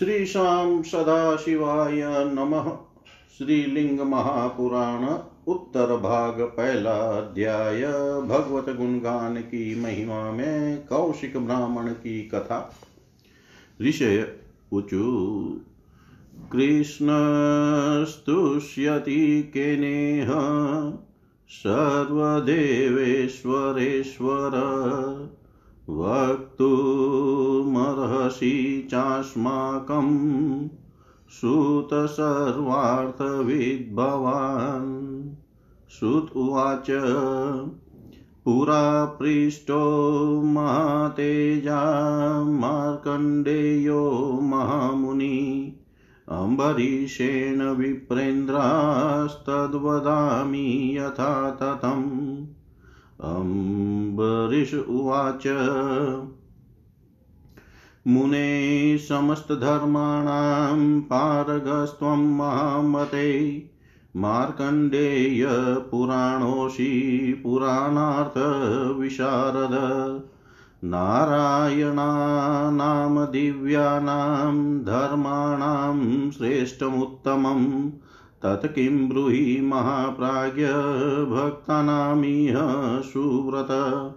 श्रीशां सदाशिवाय नमः। श्रीलिंग महापुराण उत्तर भाग पहला अध्याय। भगवत गुणगान की महिमा में कौशिक ब्राह्मण की कथा। ऋषय ऊचु कृष्णस्तुष्यति केनेह सर्वदेवेश्वरेश्वर। वक्तुमर्हसि चास्माकं श्रुत सर्वार्थविद्भवान्। श्रुत उवाच, पुरा पृष्टो महातेजा मार्कण्डेयो महामुनि, अम्बरीषेण विप्रेन्द्रास्तद्वदामि यथा तथम् अम्बरीष उवाच। मुने समस्तधर्माणां पारगस्त्वं महामते। मार्कण्डेय पुराणोषि पुराणार्थविशारद। नारायणानां दिव्यानां धर्माणां श्रेष्ठमुत्तमम्। तत् किं ब्रूहि महाप्राज्ञ भक्तानामिह सुव्रत।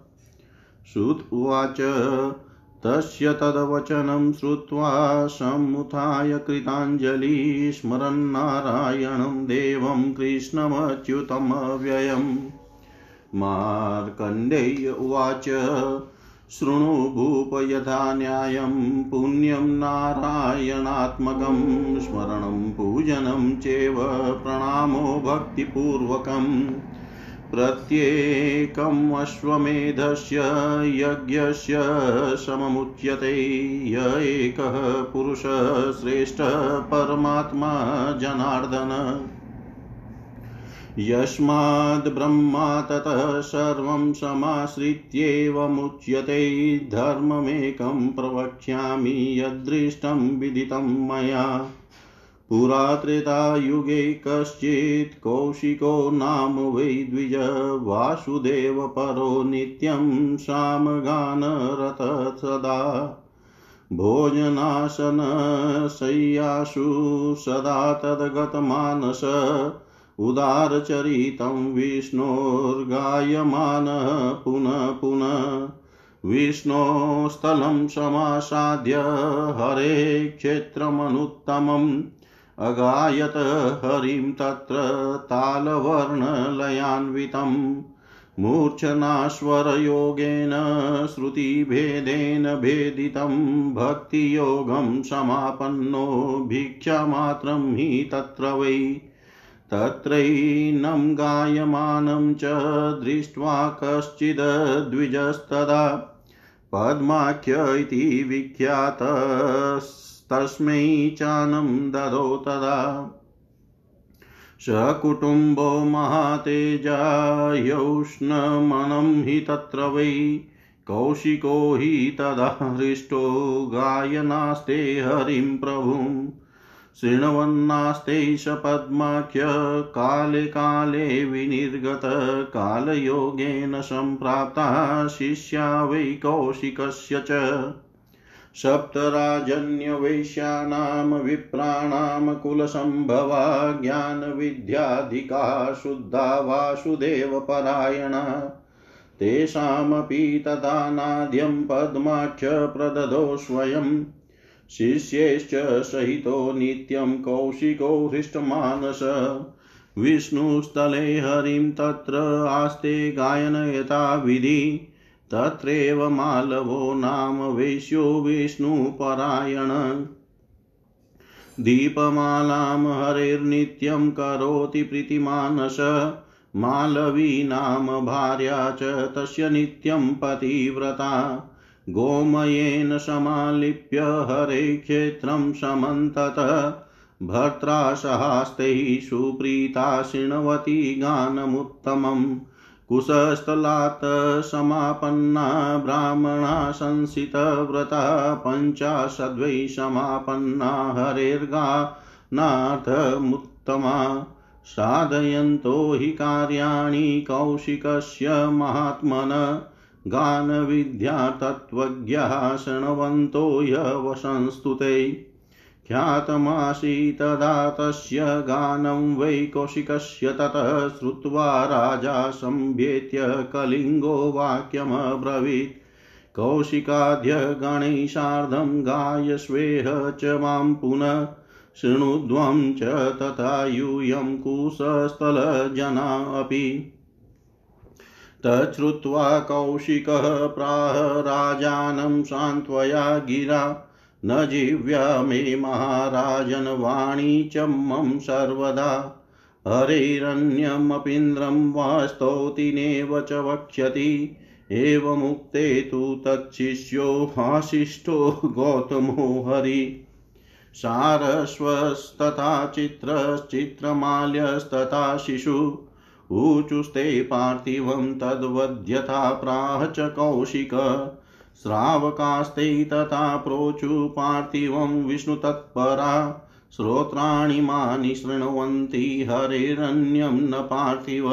श्रुत उवाच, तस्य तद्वचनं श्रुत्वा समुत्थाय कृताञ्जलि स्मरन्नारायणं देवं कृष्णमच्युतमव्ययम्। मार्कण्डेय उवाच शृणु भूप यथा न्यायं पुण्यं नारायणात्मकं स्मरणं पूजनं चेव प्रणामो भक्तिपूर्वकम् प्रत्येकम् अश्वमेधस्य यज्ञस्य सममुच्यते य एकः पुरुषः जनार्दन। यस्माद्ब्रह्मा ततः सर्वं समाश्रित्येवमुच्यते, धर्ममेकं प्रवक्ष्यामि यदृष्टं विदितं मया। पुरा त्रेतायुगे कश्चित् कौशिको नाम वै द्विज वासुदेवपरो नित्यं सामगानरत सदा। भोजनाशनशय्यासु सदा तद्गतमानस उदारचरितं विष्णोर्गायमानः पुनः पुनः। विष्णोस्थलं समासाद्य हरे क्षेत्रमनुत्तमम्। अगायत हरिं तत्र तालवर्णलयान्वितम्। मूर्छनाश्वरयोगेन श्रुतिभेदेन भेदितं भक्तियोगं समापन्नो भिक्षामात्रं हि तत्र वै। तत्रैनं गायमानं च दृष्ट्वा कश्चिद्विजस्तदा पद्माख्य इति विख्यातस्तस्मै चानं ददौ तदा। सकुटुम्बो महातेजायौष्णमनं हि तत्र वै कौशिको हि तदा हृष्टो गायनास्ते हरिं प्रभुम्। शृण्वन्नास्ते स पद्माख्य काले काले विनिर्गत कालयोगेन सम्प्राप्ता शिष्या वै कौशिकस्य च। सप्तराजन्यवैश्यानां विप्राणां कुलसम्भवा ज्ञानविद्याधिका शुद्धा वासुदेवपरायणा तेषामपि तथा नाद्यं पद्माख्य प्रददो स्वयं शिष्यैश्च सहितो नित्यं कौशिको हृष्टमानस। विष्णुस्थले हरिं तत्र आस्ते गायनयता विधि। तत्रैव मालवो नाम वेश्यो विष्णुपरायण। दीपमालां हरेर्नित्यं करोति प्रीतिमानस। मालवी नाम भार्या च तस्य नित्यं पतिव्रता। गोमयेन समालिप्य हरे क्षेत्रं समन्ततः भर्त्रा सहास्तैः सुप्रीता शृण्वती गानमुत्तमम् कुशस्थलात् समापन्ना ब्राह्मणा संसितव्रता पञ्चाशद्वै समापन्ना हरेर्गानार्थमुत्तमा साधयन्तो हि कार्याणि कौशिकस्य महात्मन। गानविद्या तत्त्वज्ञः शृण्वन्तो ह्यवसंस्तुते ख्यातमासी तदा तस्य गानं वै कौशिकस्य ततः श्रुत्वा राजा सम्भेत्य कलिङ्गो वाक्यमब्रवीत्। कौशिकाद्य गणैः सार्धं गायस्वेह च माँ पुनः शृणुध्वं च तथा यूयं कुशस्थलजना अपि। तच्छ्रुत्वा कौशिकः प्राह राजानं सान्त्वया गिरा। न जिव्या मे महाराजन् वाणी च मम सर्वदा। हरेरन्यमपीन्द्रं वा स्तौतिनेव च वक्ष्यति। एवमुक्ते तु तच्छिष्यो हाशिष्ठो गौतमो हरि। सारस्वस्तथा चित्रश्चित्रमाल्यस्तथा शिशु। ऊचुस्ते पार्थिवं तद्वद्यथा प्राह च कौशिक। श्रावकास्ते तथा प्रोचु पार्थिवं विष्णुतत्परा। श्रोत्राणि मानि शृण्वन्ति हरेरन्यं न पार्थिव।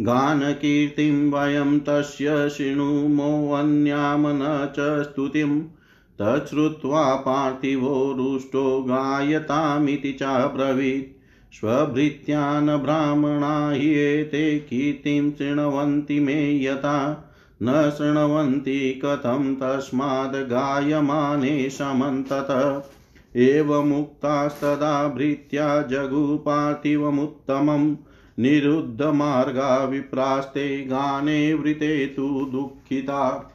गानकीर्तिं वयं तस्य शृणुमोऽन्यां न च स्तुतिं। तच्छ्रुत्वा पार्थिवो रुष्टो गायतामिति चाब्रवीत् स्वभृत्यान् ब्राह्मणा ह्येते कीर्तिं शृण्वन्ति मे यथा। न शृण्वन्ति कथं तस्माद् गायमाने समन्तत एवमुक्तास्तदा भृत्या जगुपार्थिवमुत्तमं निरुद्धमार्गा विप्रास्ते गाने वृते तु दुःखिता।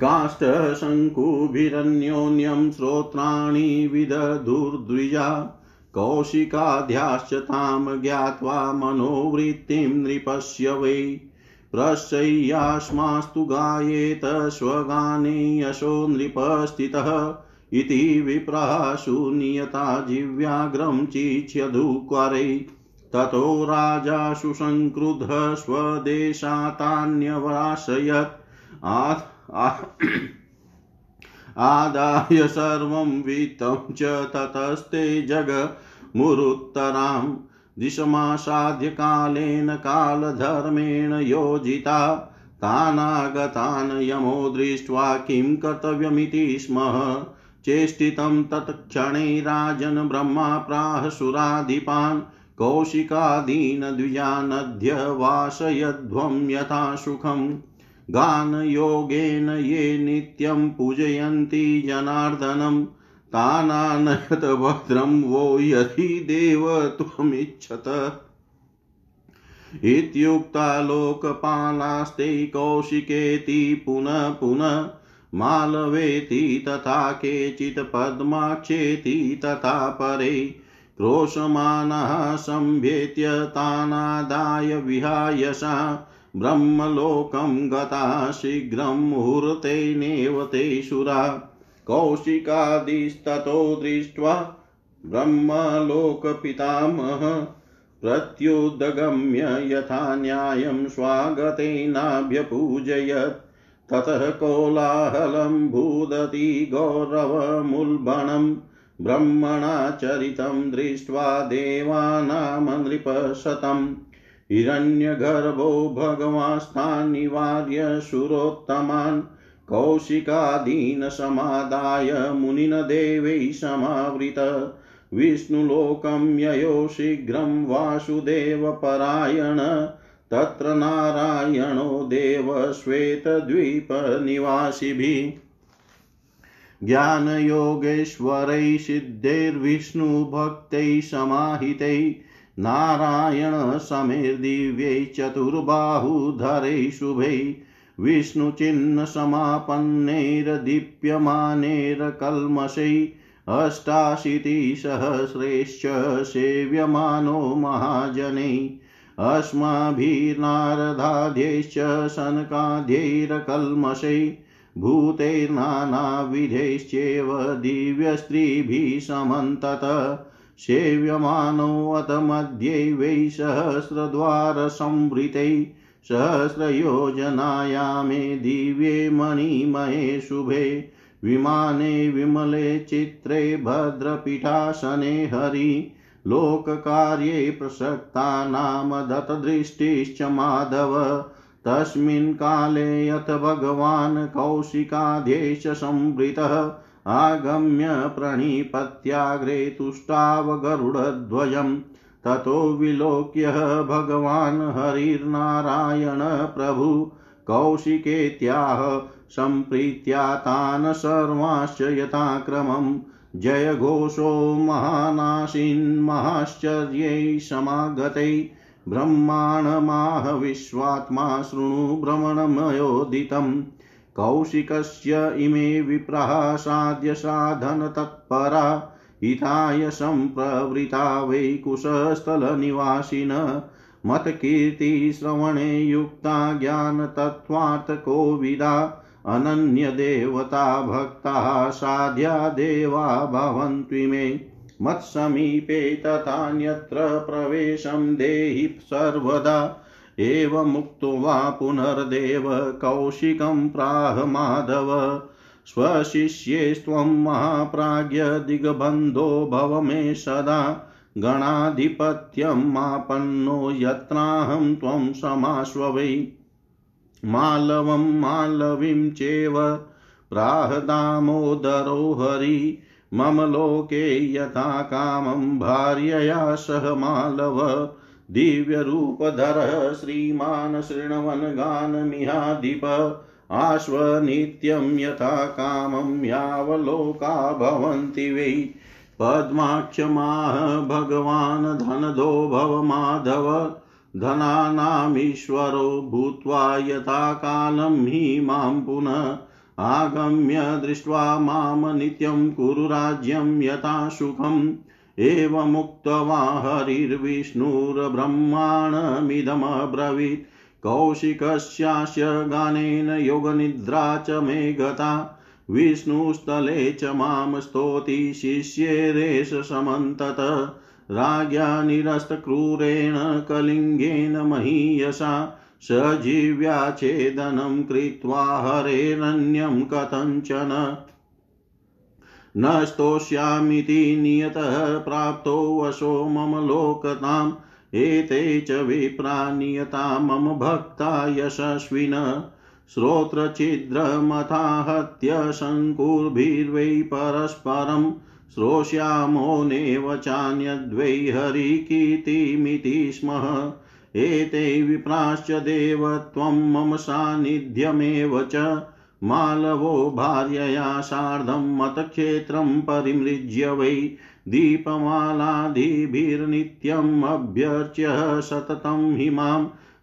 काष्ठशङ्कुभिरन्योन्यं श्रोत्राणि विदधुर्द्विजा कौशिकाध्याश्च तां ज्ञात्वा मनोवृत्तिं नृपस्य वै प्रशय्याश्मास्तु गायेत स्वगाने यशो नृपस्थितः इति विप्राशु नियता जिव्याग्रं चीच्यधुकरै ततो राजा सुसङ्क्रुद्धः स्वदेशातान्यवराशयत्। आदाय सर्वं वित्तं च ततस्ते जगमुरुत्तराम् दिशमासाद्य कालेन कालधर्मेण योजिता। तानागतान् यमो दृष्ट्वा किं कर्तव्यमिति स्म। चेष्टितं तत्क्षणे राजन् ब्रह्मा प्राह सुराधिपान्। कौशिकादीनद्विजानद्य वासयध्वं यथा सुखम्। गानयोगेन ये नित्यं पूजयन्ति जनार्दनम् तानानयत भद्रं वो यदि देव त्वमिच्छत। इत्युक्ता लोकपालास्ते कौशिकेति पुनः पुनः मालवेति तथा केचित् पद्माक्षेति तथा परे क्रोशमानः सम्भेत्य तानादाय विहायसा ब्रह्मलोकं गता शीघ्रं मुहूर्तेनेव ते सुरा। कौशिकादिस्ततो दृष्ट्वा ब्रह्मलोकपितामह प्रत्युदगम्य यथा न्यायं स्वागतेनाभ्यपूजयत्। ततः कोलाहलं भूदति गौरवमुल्बणं। ब्रह्मणा चरितं दृष्ट्वा देवानामनृपशतम्। हिरण्यगर्भो भगवास्तान् निवार्य सुरोत्तमान् कौशिकादीनसमादाय मुनिन देवैः समावृत। विष्णुलोकं ययो शीघ्रं वासुदेवपरायण। तत्र नारायणो देव श्वेतद्वीपनिवासिभिः ज्ञानयोगेश्वरैः सिद्धैर्विष्णुभक्तैः समाहितैः। नारायणसमेर्दिव्यै चतुर्बाहुधरैः शुभैः। विष्णुचिह्नसमापन्नैर्दीप्यमानैर्कल्मषैः अष्टाशीतिसहस्रैश्च सेव्यमानो महाजनैः। अस्माभिर्नारदाद्यैश्च शनकाद्यैरकल्मषैः भूतैर्नानाविधैश्चैव दिव्यस्त्रीभिः समन्तत। सेव्यमानोऽथ मध्ये वै सहस्रद्वारसंवृतैः सहस्रयोजनायामे दिव्ये मणिमये शुभे विमाने विमले चित्रे भद्रपीठासने हरि लोककार्ये प्रसक्ता नाम दत्तदृष्टिश्च माधव तस्मिन् काले यथ भगवान् कौशिकाध्येश संवृतः आगम्य प्रणिपत्याग्रे तुष्टावगरुडध्वजम्। ततो विलोक्य भगवान् हरिर्नारायण प्रभु। कौशिकेत्याह सम्प्रीत्या तान् सर्वांश्च यथाक्रमम् जयघोषो महानाशिन्महाश्चर्यै समागतै। ब्रह्माणमाह विश्वात्मा शृणु भ्रमणमयोदितम्। कौशिकस्य इमे विप्राः साध्य हिताय सम्प्रवृता वै कुशस्थलनिवासिन। मतकीर्तिश्रवणे युक्ता ज्ञानतत्त्वार्थकोविदा अनन्यदेवता भक्ताः साध्या देवा भवन्त्विमे मत्समीपे तथान्यत्र प्रवेशं देहि सर्वदा। एवमुक्त्वा पुनर्देव कौशिकं प्राह माधव स्वशिष्येस्त्वं महाप्राज्ञ दिग्बन्धो भव मे सदा। गणाधिपत्यं मापन्नो यत्राहं त्वं समाश्व वै। मालवं मालवीं चेव प्राह दामोदरो हरि। मम लोके यथा कामं भार्यया सह मालव। दिव्यरूपधरः श्रीमान् शृण्वन् गानमिहाधिप आश्वनित्यं यथा कामं यावलोका भवन्ति वै पद्माक्षमाह भगवान् धनदो भव माधव धनानामीश्वरो भूत्वा यथा कालं हि माँ पुनः आगम्य दृष्ट्वा माँ नित्यं कुरु राज्यं यथा सुखम् एवमुक्त्वा हरिर्विष्णुर्ब्रह्माणमिदमब्रवीत् कौशिकस्यास्य गानेन योगनिद्रा च मे गता। विष्णुस्थले च माँ स्तोति शिष्येरेष समन्तत। राज्ञा निरस्तक्रूरेण कलिङ्गेन महीयसा। सजीव्याच्छेदनं कृत्वा हरेरन्यं कथञ्चन। न स्तोष्यामीति नियतः प्राप्तोऽवशो मम लोकताम्। एते च विप्रा नियता मम भक्ता यशस्विन। श्रोत्रछिद्रमथाहत्य शङ्कुर्भिर्वै परस्परं श्रोष्यामो नेव चान्यद्वै हरिकीर्तिमिति स्मः। एते विप्राश्च देवत्वं मम सान्निध्यमेव च। मालवो भार्यया सार्धं मतक्षेत्रं परिमृज्य वै दीपमालादिभिर्नित्यम् अभ्यर्च्य सततं हि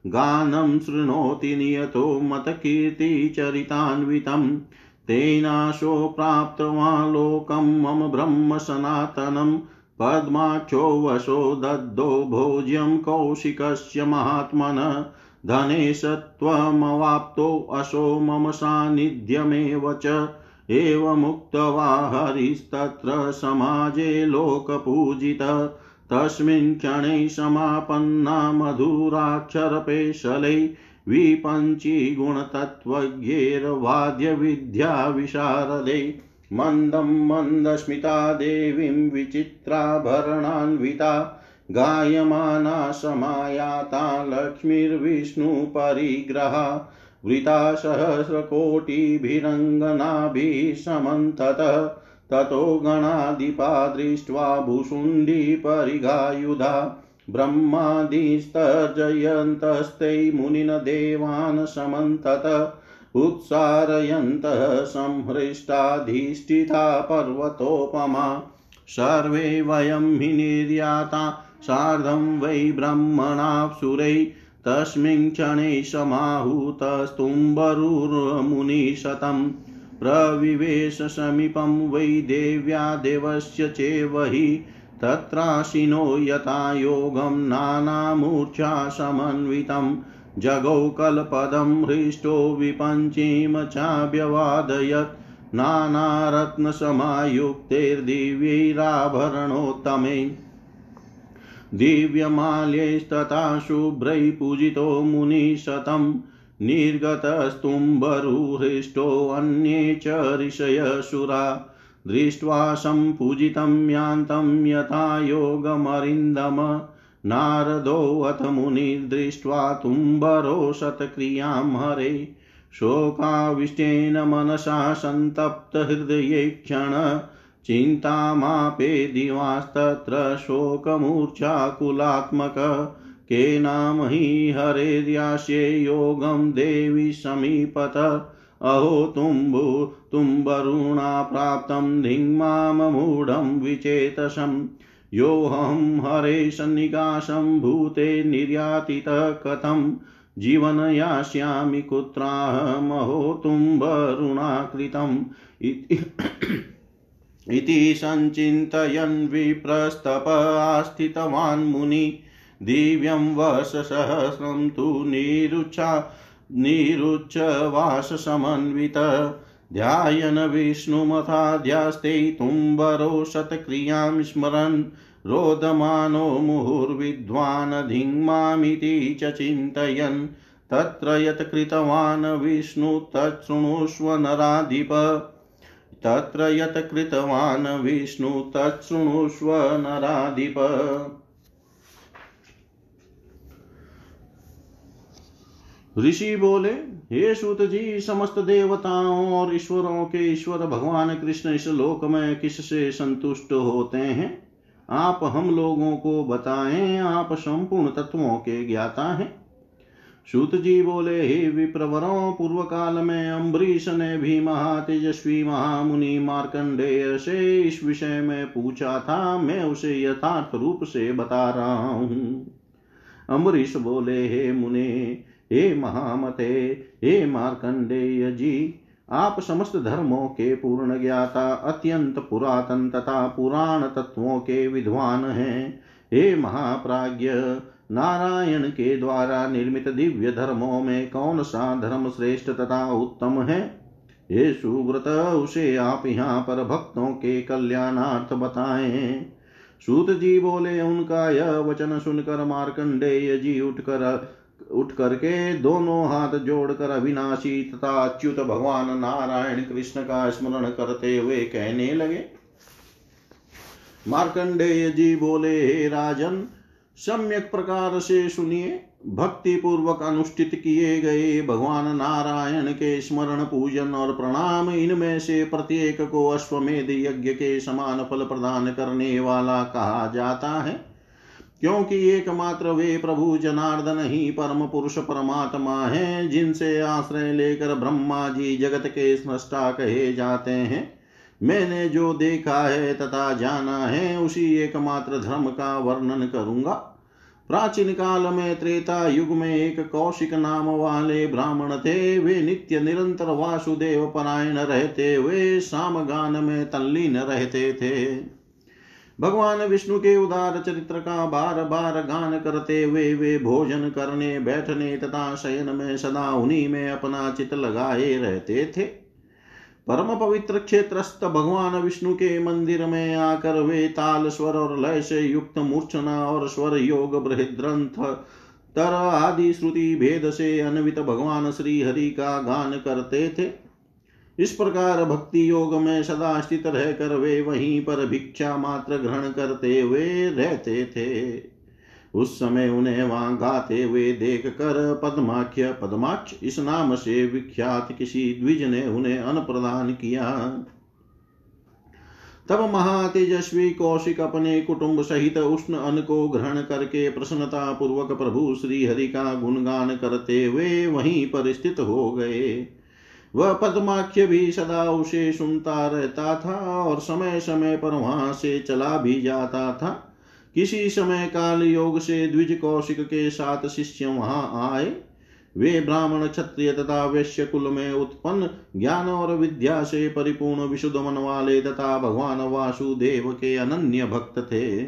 गानं शृणोति नियतो मतकीर्तिचरितान्वितं। तेनाशो प्राप्तवान् मम ब्रह्म सनातनं। पद्माक्षो वशो दद्दो भोज्यं कौशिकस्य महात्मनः। धने सत्त्वमवाप्तोऽशो मम सान्निध्यमेव च। एवमुक्त्वा हरिस्तत्र समाजे लोकपूजित। तस्मिन् क्षणे समापन्ना मधुराक्षरपेशलै विपञ्चीगुणतत्त्वज्ञैर्वाद्यविद्याविशारदै। मन्दं मन्दस्मिता देवीं विचित्राभरणान्विता। गायमाना समायाता लक्ष्मीर्विष्णुपरिग्रहा वृता सहस्रकोटिभिरङ्गनाभिः समन्ततः ततो गणाधिपा दृष्ट्वा भुषुण्डीपरिगायुधा ब्रह्मादिस्तर्जयन्तस्ते मुनिन देवान् समन्ततः उत्सारयन्तः संहृष्टाधिष्ठिता पर्वतोपमा सर्वे वयं हि निर्याता सार्धं वै ब्रह्मणाप्सुरै तस्मिन् क्षणे समाहूतस्तुम्बरुर्मुनिशतं। प्रविवेश समीपं वै देव्या देवस्य चेव हि, तत्राशिनो यथा योगं नानामूर्च्छा समन्वितं जगौ कल्पदं हृष्टो विपञ्चीं चाभ्यवादयत्। नानारत्नसमायुक्तैर्दिव्यैराभरणोत्तमे। दिव्यमाल्यैस्तथा शुभ्रैः पूजितो मुनिशतं निर्गतस्तुम्बरुहृष्टोऽन्ये च ऋषयशुरा दृष्ट्वा सम्पूजितं यान्तं यथा योगमरिन्दम। नारदोऽथ मुनिर्दृष्ट्वा तुम्बरो शतक्रियाँ हरे। शोकाविष्टेन मनसा सन्तप्तहृदये क्षण चिन्तामापे दिवास्तत्र शोकमूर्च्छाकुलात्मक केनामहि हरेर्यास्ये योगं देवि समीपत। अहो तुम्बु, तुम्बरुणा प्राप्तं धिङ्माममूढं विचेतसम् योऽहं हरे सन्निकाशं भूते निर्यातितः कथं। जीवन यास्यामि कुत्राहमहो तुम्बरुणाकृतम्। इति सञ्चिन्तयन् विप्रस्तप आस्थितवान् मुनि। दिव्यं वर्षसहस्रं तु निरुचा निरुच्चवाससमन्वित ध्यायन् विष्णुमथाध्यास्ते तुम्बरो शतक्रियाँ स्मरन्। रोदमानो मुहुर्विद्वान् धिङ्मामिति च चिन्तयन्। तत्र यत् कृतवान् विष्णु तच्छृणुष्व नराधिप। तत्र यत् कृतवान् विष्णु तच्छृणुष्व नराधिप। ऋषि बोले, हे सूत जी समस्त देवताओं और ईश्वरों के ईश्वर भगवान कृष्ण, इस लोक में किससे संतुष्ट होते हैं? आप हम लोगों को बताएँ, आप संपूर्ण तत्वों के ज्ञाता हैं। सूत जी बोले, हे विप्रवरों पूर्व काल में अम्बरीश ने भी महातेजस्वी महामुनि मार्कंडेय से इस विषय में पूछा था। मैं उसे यथार्थ रूप से बता रहा हूँ। अम्बरीश बोले, हे मुने, हे महामते, हे मार्कंडेय जी, आप समस्त धर्मों के पूर्ण ज्ञाता, अत्यंत पुरातन तथा पुराण तत्वों के विद्वान हैं। हे महाप्राज्य नारायण के द्वारा निर्मित दिव्य धर्मों में कौन सा धर्म श्रेष्ठ तथा उत्तम है? ये सुव्रत उसे आप यहाँ पर भक्तों के कल्याणार्थ बताएँ। सूत जी बोले, उनका यह वचन सुनकर मार्कंडेय जी उठकर उठ करके दोनों हाथ जोड़कर अविनाशी तथा अच्युत भगवान नारायण कृष्ण का स्मरण करते हुए कहने लगे। मार्कंडेय जी बोले, हे राजन सम्यक प्रकार से सुनिए भक्ति पूर्वक अनुष्ठित किए गए भगवान नारायण के स्मरण, पूजन और प्रणाम इनमें से प्रत्येक को अश्वमेध यज्ञ के समान फल प्रदान करने वाला कहा जाता है। क्योंकि एकमात्र वे प्रभु जनार्दन ही परम पुरुष परमात्मा हैं, जिनसे आश्रय लेकर ब्रह्मा जी जगत के स्रष्टा कहे जाते हैं। मैंने जो देखा है तथा जाना है, उसी एकमात्र धर्म का वर्णन करूँगा। प्राचीन काल में त्रेता युग में एक कौशिक नाम वाले ब्राह्मण थे। वे नित्य निरंतर वासुदेव परायण रहते वे हुए सामगान में तल्लीन रहते थे। भगवान विष्णु के उदार चरित्र का बार बार गान करते हुए वे भोजन करने, बैठने तथा शयन में सदा उन्हीं में अपना चित लगाए रहते थे। परम पवित्र क्षेत्रस्थ भगवान विष्णु के मंदिर में आकर वे ताल, स्वर और लय से युक्त मूर्छना और स्वर योग, बृहद्रंथ, तर आदि श्रुति भेद से अन्वित भगवान श्री हरि का गान करते थे। इस प्रकार भक्ति योग में सदा स्थित रहकर वे वहीं पर भिक्षा मात्र ग्रहण करते हुए रहते थे। उस समय उन्हें वहाँ गाते हुए देख कर पद्माख्य, पद्माक्ष, इस नाम से विख्यात किसी द्विज ने उन्हें अन्न प्रदान किया। तब महातेजस्वी कौशिक अपने कुटुंब सहित उष्ण अन्न को ग्रहण करके प्रसन्नता पूर्वक प्रभु श्री हरि का गुणगान करते हुए वहीं पर स्थित हो गए। वह पद्माख्य भी सदा उसे सुनता रहता था और समय समय पर वहाँ से चला भी जाता था। किसी समय काल योग से द्विज कौशिक के साथ शिष्य वहाँ आए। वे ब्राह्मण क्षत्रिय तथा वैश्य कुल में उत्पन्न ज्ञान और विद्या से परिपूर्ण विशुद्ध मन वाले तथा भगवान वासुदेव के अनन्य भक्त थे।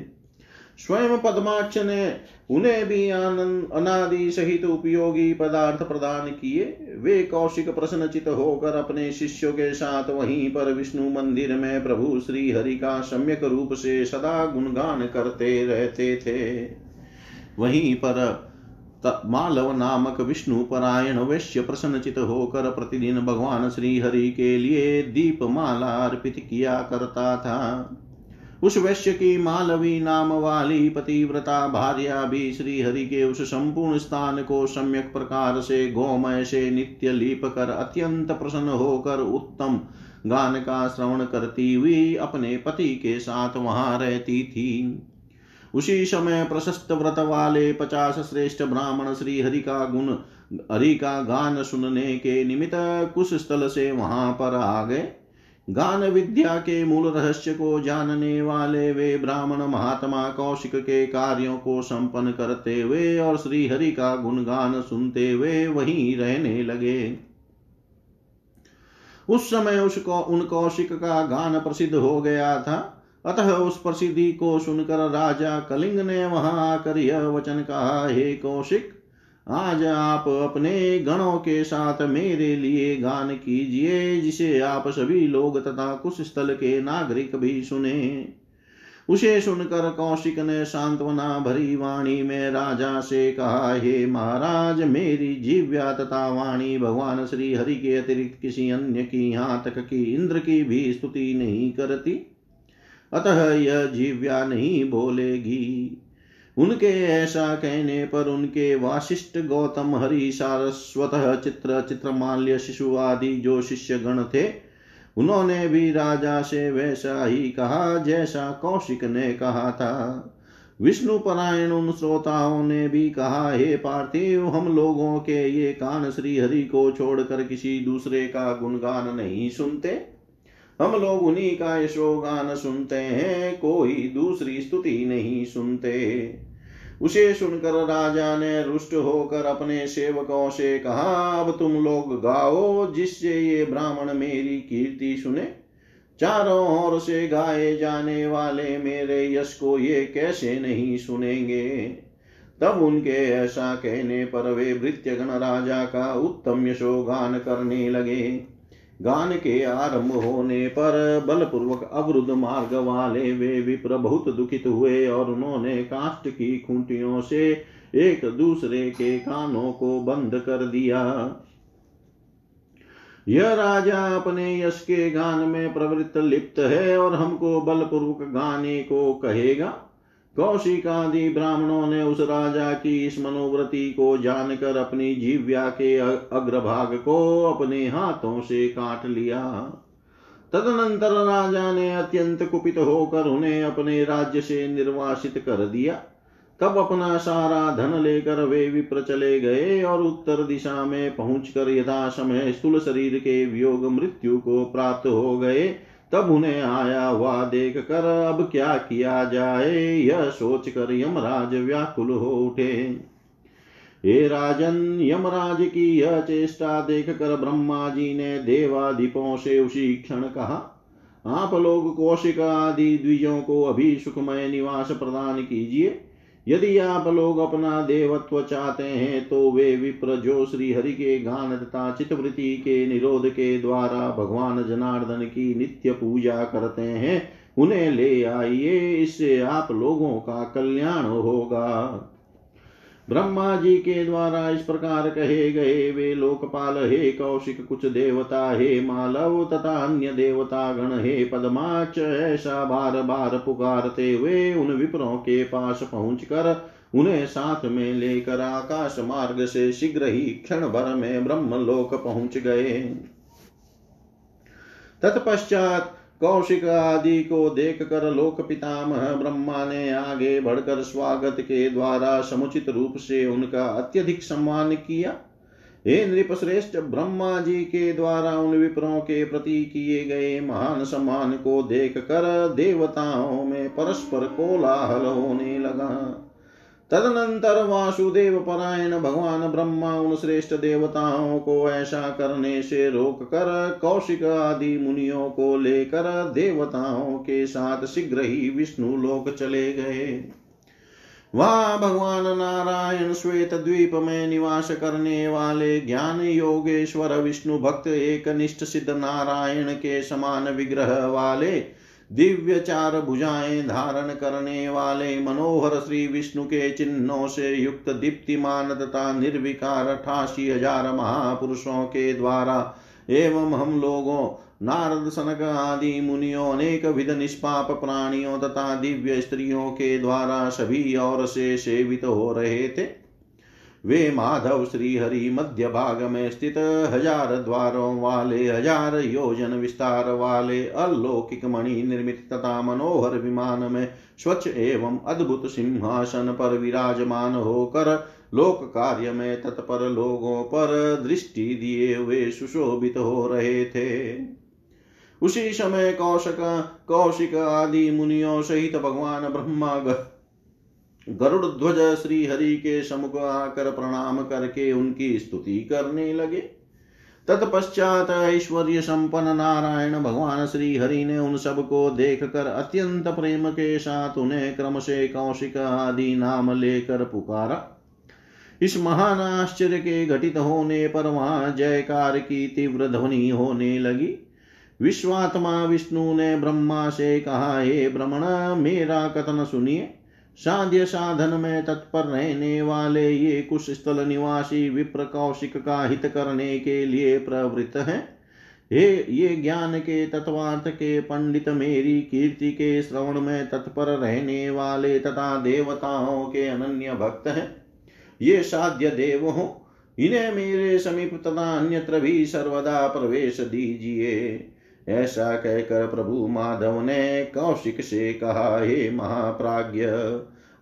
स्वयं पद्माक्ष ने उन्हें भी आनंद, अनादि सहित उपयोगी पदार्थ प्रदान किए। वे कौशिक प्रसन्नचित होकर अपने शिष्यों के साथ वहीं पर विष्णु मंदिर में प्रभु श्री हरि का सम्यक रूप से सदा गुणगान करते रहते थे। वहीं पर मालव नामक विष्णु परायण वैश्य प्रसन्नचित होकर प्रतिदिन भगवान श्री हरि के लिए दीप माला अर्पित किया करता था। उस वैश्य की मालवी नाम वाली पतिव्रता भार्या भी श्री हरि के उस संपूर्ण स्थान को सम्यक प्रकार से गोमय से नित्य लीप कर अत्यंत प्रसन्न होकर उत्तम गान का श्रवण करती हुई अपने पति के साथ वहाँ रहती थी। उसी समय प्रशस्त व्रत वाले पचास श्रेष्ठ ब्राह्मण श्री हरि का गुण, हरि का गान सुनने के निमित्त कुछ स्थल से वहाँ पर आ गए। गान विद्या के मूल रहस्य को जानने वाले वे ब्राह्मण महात्मा कौशिक के कार्यों को संपन्न करते हुए और श्री हरि का गुणगान सुनते हुए वहीं रहने लगे। उस समय उसको उन कौशिक का गान प्रसिद्ध हो गया था। अतः उस प्रसिद्धि को सुनकर राजा कलिंग ने वहाँ आकर यह वचन कहा, हे कौशिक आज आप अपने गणों के साथ मेरे लिए गान कीजिए, जिसे आप सभी लोग तथा कुछ स्थल के नागरिक भी सुने। उसे सुनकर कौशिक ने सांत्वना भरी वाणी में राजा से कहा, हे महाराज, मेरी जीव्या तथा वाणी भगवान श्री हरि के अतिरिक्त किसी अन्य की यहाँ तक कि इंद्र की भी स्तुति नहीं करती। अतः यह जीव्या नहीं बोलेगी। उनके ऐसा कहने पर उनके वाशिष्ठ गौतम हरि सारस्वत चित्र चित्रमाल्य शिशु आदि जो शिष्य गण थे, उन्होंने भी राजा से वैसा ही कहा जैसा कौशिक ने कहा था। विष्णु परायण उन श्रोताओं ने भी कहा, हे पार्थिव, हम लोगों के ये कान श्री हरि को छोड़कर किसी दूसरे का गुणगान नहीं सुनते। हम लोग उन्हीं का यशोगान सुनते हैं, कोई दूसरी स्तुति नहीं सुनते। उसे सुनकर राजा ने रुष्ट होकर अपने सेवकों से कहा, अब तुम लोग गाओ, जिससे ये ब्राह्मण मेरी कीर्ति सुने। चारों ओर से गाए जाने वाले मेरे यश को ये कैसे नहीं सुनेंगे? तब उनके ऐसा कहने पर वे भृत्यगण राजा का उत्तम यशोगान करने लगे। गान के आरंभ होने पर बलपूर्वक अवरुद्ध मार्ग वाले वे विप्र बहुत दुखित हुए और उन्होंने काष्ट की खूंटियों से एक दूसरे के कानों को बंद कर दिया। यह राजा अपने यश के गान में प्रवृत्त लिप्त है और हमको बलपूर्वक गाने को कहेगा। कौशिकादि ब्राह्मणों ने उस राजा की इस मनोवृत्ति को जानकर अपनी जीव्या के अग्रभाग को अपने हाथों से काट लिया। तदनंतर राजा ने अत्यंत कुपित होकर उन्हें अपने राज्य से निर्वासित कर दिया। तब अपना सारा धन लेकर वे विप्र चले गए और उत्तर दिशा में पहुंचकर यथा समय स्थूल शरीर के वियोग मृत्यु को प्राप्त हो गए। तब उन्हें आया हुआ देख कर अब क्या किया जाए? यह सोच कर यमराज व्याकुल हो उठे। हे राजन, यमराज की यह चेष्टा देख कर ब्रह्मा जी ने देवाधिपों से उसी क्षण कहा, आप लोग कौशिक आदि द्विजों को अभी सुखमय निवास प्रदान कीजिए। यदि आप लोग अपना देवत्व चाहते हैं तो वे विप्र जो श्री हरि के गान तथा चित्तवृत्ति के निरोध के द्वारा भगवान जनार्दन की नित्य पूजा करते हैं, उन्हें ले आइए, इससे आप लोगों का कल्याण होगा। ब्रह्मा जी के द्वारा इस प्रकार कहे गए वे लोकपाल हे कौशिक, कुछ देवता हे मालव तथा अन्य देवता गण हे पदमाच, ऐसा बार बार पुकारते हुए उन विप्रों के पास पहुंचकर उन्हें साथ में लेकर आकाश मार्ग से शीघ्र ही क्षण भर में ब्रह्म लोक पहुँच गए। तत्पश्चात कौशिक आदि को देख कर लोक पितामह ब्रह्मा ने आगे बढ़कर स्वागत के द्वारा समुचित रूप से उनका अत्यधिक सम्मान किया। हे नृप श्रेष्ठ ब्रह्मा जी के द्वारा उन विप्रों के प्रति किए गए महान सम्मान को देख कर देवताओं में परस्पर कोलाहल होने लगा। तदनंतर वासुदेव परायण भगवान ब्रह्मा उन श्रेष्ठ देवताओं को ऐसा करने से रोक कर कौशिक आदि मुनियों को लेकर देवताओं के साथ शीघ्र ही विष्णु लोक चले गए। वहाँ भगवान नारायण श्वेत द्वीप में निवास करने वाले ज्ञान योगेश्वर विष्णु भक्त एक निष्ठ सिद्ध नारायण के समान विग्रह वाले दिव्य चार भुजाएँ धारण करने वाले मनोहर श्री विष्णु के चिन्हों से युक्त दीप्तिमान तथा निर्विकार अठासी हज़ार महापुरुषों के द्वारा एवं हम लोगों, नारद सनक आदि मुनियों, अनेक विध निष्पाप प्राणियों तथा दिव्य स्त्रियों के द्वारा सभी और से सेवित हो रहे थे। वे माधव श्री हरि मध्य भाग में स्थित हज़ार द्वारों वाले, हज़ार योजन विस्तार वाले, अलौकिक मणि निर्मित तथा मनोहर विमान में स्वच्छ एवं अद्भुत सिंहासन पर विराजमान होकर लोक कार्य में तत्पर लोगों पर दृष्टि दिए हुए सुशोभित हो रहे थे। उसी समय कौशक, कौशिक आदि मुनियों सहित भगवान ब्रह्मा गरुड़ ध्वज श्री हरि के समुख आकर प्रणाम करके उनकी स्तुति करने लगे। तत्पश्चात ऐश्वर्य संपन्न नारायण भगवान श्री हरि ने उन सबको देख कर अत्यंत प्रेम के साथ उन्हें क्रम से कौशिक आदि नाम लेकर पुकारा। इस महान आश्चर्य के घटित होने पर वहाँ जयकार की तीव्र ध्वनि होने लगी। विश्वात्मा विष्णु ने ब्रह्मा से कहा, हे ब्रह्मण, मेरा कथन सुनिए। साध्य साधन में तत्पर रहने वाले ये कुछ स्थल निवासी विप्र कौशिक का हित करने के लिए प्रवृत्त है। हे, ये ज्ञान के तत्वार्थ के पंडित मेरी कीर्ति के श्रवण में तत्पर रहने वाले तथा देवताओं के अनन्य भक्त हैं। ये साध्य देव हो, इन्हें मेरे समीप तथा अन्यत्र भी सर्वदा प्रवेश दीजिए। ऐसा कहकर प्रभु माधव ने कौशिक से कहा, हे महाप्राज्य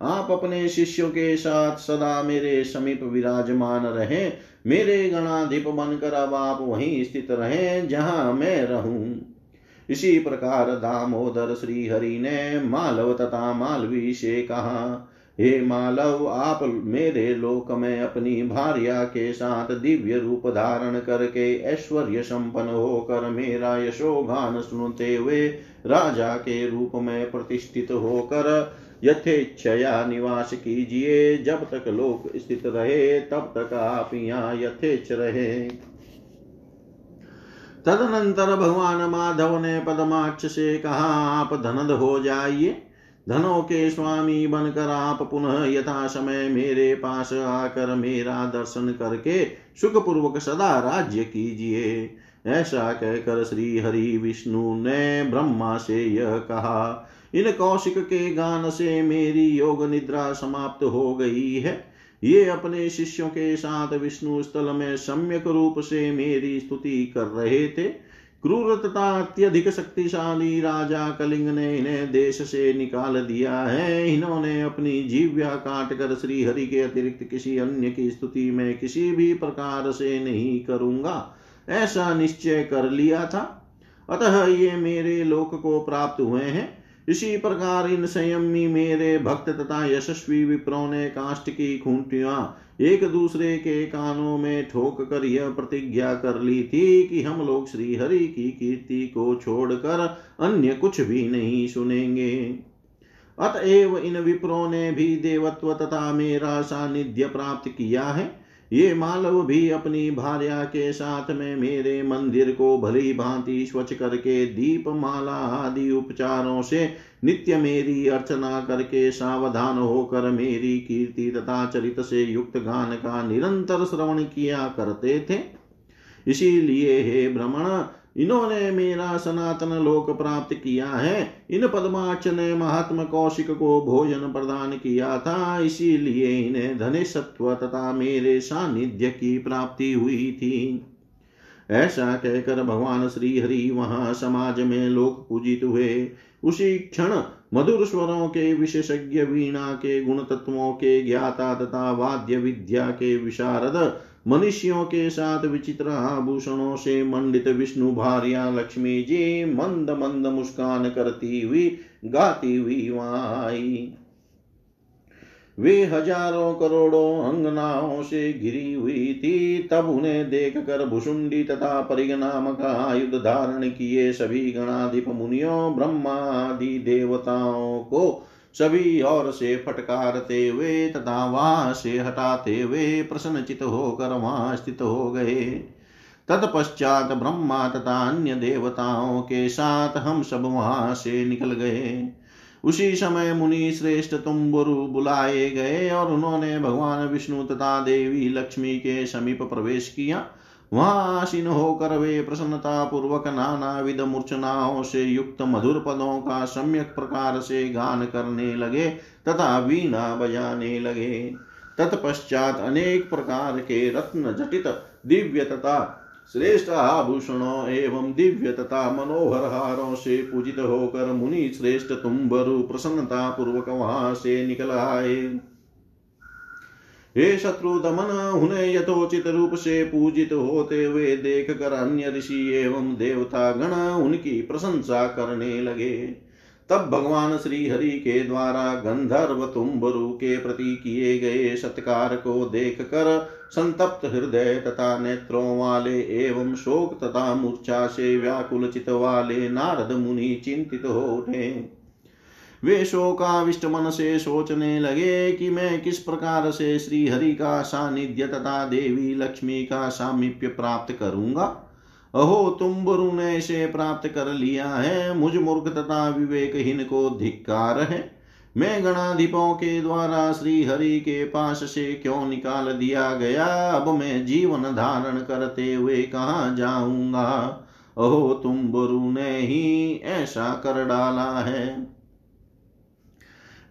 आप अपने शिष्यों के साथ सदा मेरे समीप विराजमान रहे। मेरे गणाधिप बनकर अब आप वहीं स्थित रहे जहाँ मैं रहूँ। इसी प्रकार दामोदर श्री हरि ने मालव तथा मालवी से कहा हे मालव, आप मेरे लोक में अपनी भार्या के साथ दिव्य रूप धारण करके ऐश्वर्य संपन्न होकर मेरा यशोगान सुनते हुए राजा के रूप में प्रतिष्ठित होकर यथेच्छया निवास कीजिए। जब तक लोक स्थित रहे, तब तक आप यहाँ यथेच रहे। तदनंतर भगवान माधव ने पदमाक्ष से कहा, आप धनद हो जाइए। धनों के स्वामी बनकर आप पुनः यथा समय मेरे पास आकर मेरा दर्शन करके सुखपूर्वक सदा राज्य कीजिए। ऐसा कहकर श्री हरि विष्णु ने ब्रह्मा से यह कहा, इन कौशिक के गान से मेरी योग निद्रा समाप्त हो गई है। ये अपने शिष्यों के साथ विष्णु स्थल में सम्यक रूप से मेरी स्तुति कर रहे थे। क्रूर तथा अत्यधिक शक्तिशाली राजा कलिंग ने इन्हें देश से निकाल दिया है। इन्होंने अपनी जीव्या काट कर श्री हरि के अतिरिक्त किसी अन्य की स्तुति में किसी भी प्रकार से नहीं करूँगा। ऐसा निश्चय कर लिया था। अतः ये मेरे लोक को प्राप्त हुए हैं। इसी प्रकार इन संयमी मेरे भक्त तथा यशस्वी विप्रों ने काष्ट की खूंटियाँ एक दूसरे के कानों में ठोक कर यह प्रतिज्ञा कर ली थी कि हम लोग श्री हरि की कीर्ति को छोड़कर अन्य कुछ भी नहीं सुनेंगे। अतएव इन विप्रों ने भी देवत्व तथा मेरा सानिध्य प्राप्त किया है। ये मालव भी अपनी भार्या के साथ में मेरे मंदिर को भली भांति स्वच्छ करके दीप माला आदि उपचारों से नित्य मेरी अर्चना करके सावधान होकर मेरी कीर्ति तथा चरित से युक्त गान का निरंतर श्रवण किया करते थे। इसीलिए हे भ्रमण इन्होंने मेरा सनातन लोक प्राप्त किया है। इन पद्माक्ष ने महात्मा कौशिक को भोजन प्रदान किया था। इसीलिए इन्हें धनेशत्व तथा मेरे सानिध्य की प्राप्ति हुई थी। ऐसा कहकर भगवान श्री हरि वहाँ समाज में लोक पूजित हुए। उसी क्षण मधुर स्वरों के विशेषज्ञ वीणा के गुण तत्वों के ज्ञाता तथा वाद्य विद्या के विशारद मनुष्यों के साथ विचित्र आभूषणों से मंडित विष्णु भार्या लक्ष्मी जी मंद मंद मुस्कान करती हुई, गाती हुई आई वे हज़ारों करोड़ों अंगनाओं से घिरी हुई थी, तब उन्हें देख कर भुषुंडी तथा परिग नामक आयुध धारण किए सभी गणाधिप मुनियों ब्रह्मा आदि देवताओं को सभी और से फटकारते हुए, तथा वहाँ से हटाते हुए प्रसन्नचित होकर वहाँ स्थित हो गए। तत्पश्चात ब्रह्मा तथा अन्य देवताओं के साथ हम सब वहाँ से निकल गए। उसी समय मुनि श्रेष्ठ तुम्बुरु बुलाए गए और उन्होंने भगवान विष्णु तथा देवी लक्ष्मी के समीप प्रवेश किया। वहाँ आसीन होकर वे प्रसन्नता पूर्वक नाना विध मूर्छनाओं से युक्त मधुर पदों का सम्यक प्रकार से गान करने लगे, तथा वीणा बजाने लगे। तत्पश्चात अनेक प्रकार के रत्न जटित दिव्य तथा श्रेष्ठ आभूषणों एवं दिव्य तथा मनोहर हारों से पूजित होकर मुनि श्रेष्ठ तुम्बरु प्रसन्नता पूर्वक वहाँ से निकल आए हे शत्रु दमन उन्हें यथोचित रूप से पूजित होते हुए देख कर अन्य ऋषि एवं देवता गण उनकी प्रशंसा करने लगे। तब भगवान श्री हरि के द्वारा गंधर्व तुम्बरु के प्रति किए गए सत्कार को देख कर संतप्त हृदय तथा नेत्रों वाले एवं शोक तथा मूर्छा से व्याकुल चित वाले नारद मुनि चिंतित हो उठे। वे शोकाविष्ट मन से सोचने लगे कि मैं किस प्रकार से श्री हरि का सानिध्य तथा देवी लक्ष्मी का सामीप्य प्राप्त करूँगा? अहो, तुम बुरु ने इसे प्राप्त कर लिया है। मुझ मूर्ख तथा विवेकहीन को धिक्कार है। मैं गणाधिपों के द्वारा श्री हरि के पास से क्यों निकाल दिया गया? अब मैं जीवन धारण करते हुए कहा जाऊँगा? अहो, तुम बुरु ने ही ऐसा कर डाला है।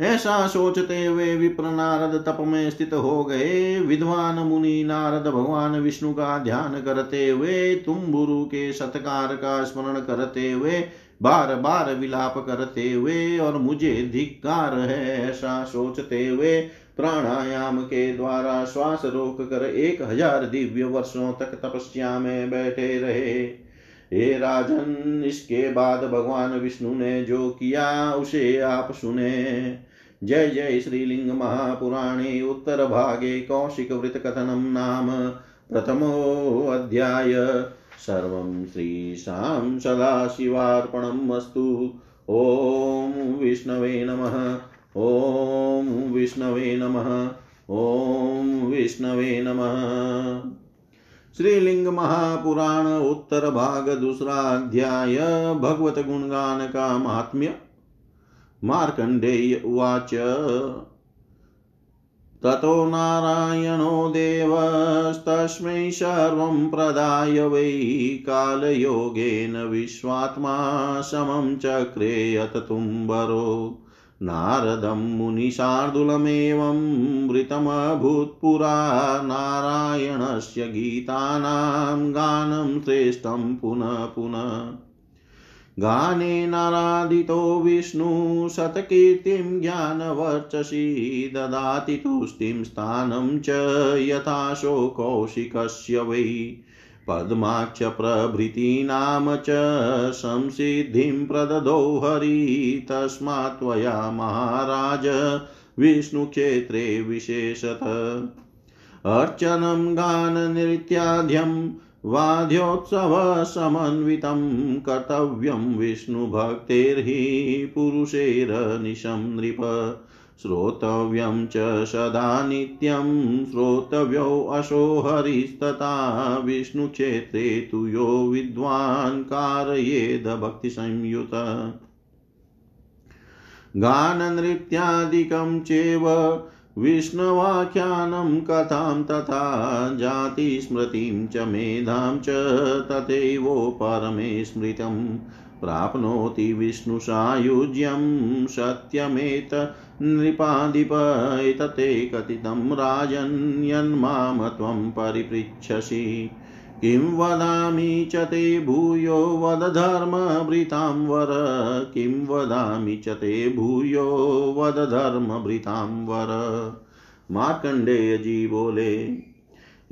ऐसा सोचते हुए विप्र नारद तप में स्थित हो गए। विद्वान मुनि नारद भगवान विष्णु का ध्यान करते हुए, तुम गुरु के सत्कार का स्मरण करते हुए बार बार विलाप करते हुए और मुझे धिक्कार है ऐसा सोचते हुए प्राणायाम के द्वारा श्वास रोक कर एक हज़ार दिव्य वर्षों तक तपस्या में बैठे रहे। हे राजन, इसके बाद भगवान विष्णु ने जो किया, उसे आप सुने। जय जय श्रीलिंग महापुराणे उत्तर भागे कौशिक वृत कथनम नाम प्रथमोऽध्याय सर्वं श्रीशां सदाशिवार्पणम् अस्तु। विष्णवे नमः। ॐ विष्णवे नमः। ॐ विष्णवे नमः। श्रीलिंग महापुराण उत्तर भाग दूसरा अध्याय भगवत गुणगान का महात्म्य। मार्कण्डेय उवाच। ततो नारायणो देवस्तस्मै सर्वं प्रदाय वै कालयोगेन विश्वात्मा समं चक्रेयत तुम्बरो नारदं मुनिशार्दूलमेवं वृतमभूत्पुरा नारायणस्य गीतानां गानं श्रेष्ठं पुनः पुनः। गानेनाराधितो विष्णु शतकीर्तिं ज्ञानवर्चसि ददाति तुष्टिं स्थानं च यथाशो कौशिकस्य वै। पद्माक्ष प्रभृतीनां च संसिद्धिं प्रददौ हरि, तस्मात् त्वया महाराज विष्णुक्षेत्रे विशेषत। अर्चनं गाननृत्याद्यं वाद्योत्सवसमन्वितं कर्तव्यं विष्णुभक्तेर्हि पुरुषैरनिशं नृप। श्रोतव्यं च सदा नित्यं श्रोतव्यो अशो हरिस्तथा विष्णुक्षेत्रे तु यो विद्वान् कारयेद भक्तिसंयुत। गाननृत्यादिकं चेव विष्णवाख्यानं कथां तथा जातिस्मृतिं च मेधां च तथैवो परमे स्मृतं प्राप्नोति विष्णुसायुज्यं सत्यमेत नृपाधिप एतते कथितं राजन् यन्माम त्वं परिपृच्छसि। किं वदामि च ते भूयो वद धर्मभृतां वर किं वदामि च ते भूयो वद धर्मभृतां वर मार्कंडेय जी बोले,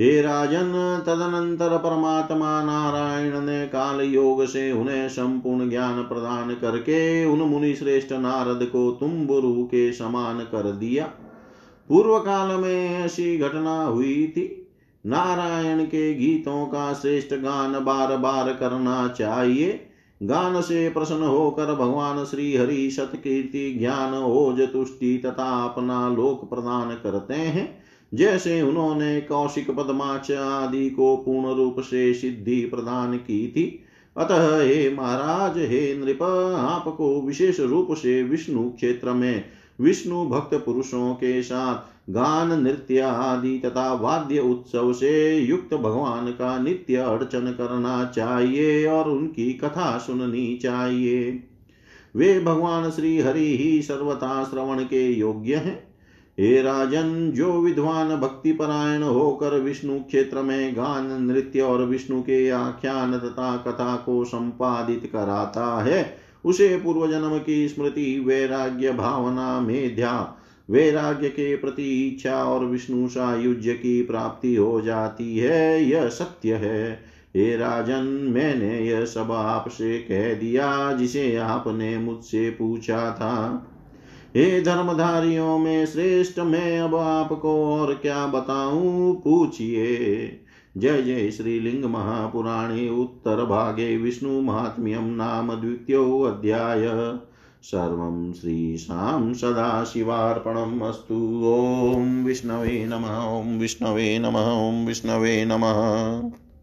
हे राजन, तदनंतर परमात्मा नारायण ने काल योग से उन्हें संपूर्ण ज्ञान प्रदान करके उन मुनि श्रेष्ठ नारद को तुम बुरु के समान कर दिया। पूर्व काल में ऐसी घटना हुई थी। नारायण के गीतों का श्रेष्ठ गान बार बार करना चाहिए। गान से प्रसन्न होकर भगवान श्री हरि सतकीर्ति ज्ञान, ओज, तुष्टि तथा अपना लोक प्रदान करते हैं। जैसे उन्होंने कौशिक पदमाच आदि को पूर्ण रूप से सिद्धि प्रदान की थी। अतः हे महाराज, हे नृप, आपको विशेष रूप से विष्णु क्षेत्र में विष्णु भक्त पुरुषों के साथ गान, नृत्य आदि तथा वाद्य उत्सव से युक्त भगवान का नित्य अर्चन करना चाहिए और उनकी कथा सुननी चाहिए। वे भगवान श्री हरि ही सर्वथा श्रवण के योग्य हैं। हे राजन, जो विद्वान भक्ति परायण होकर विष्णु क्षेत्र में गान, नृत्य और विष्णु के आख्यान तथा कथा को संपादित कराता है उसे पूर्व जन्म की स्मृति वैराग्य भावना मेध्या, वैराग्य के प्रति इच्छा और विष्णु सायुज्य की प्राप्ति हो जाती है, यह सत्य है। हे राजन, मैंने यह सब आपसे कह दिया, जिसे आपने मुझसे पूछा था। हे धर्मधारियों में श्रेष्ठ, मैं अब आपको और क्या बताऊँ? पूछिए। जय जय श्रीलिंग महापुराणे उत्तर भागे विष्णु महात्म्यम नाम द्वितीयोऽध्याय सर्वं श्रीशां सदाशिवार्पणम् अस्तु। ॐ विष्णवे नमः, ॐ विष्णवे नमः, ॐ विष्णवे नमः।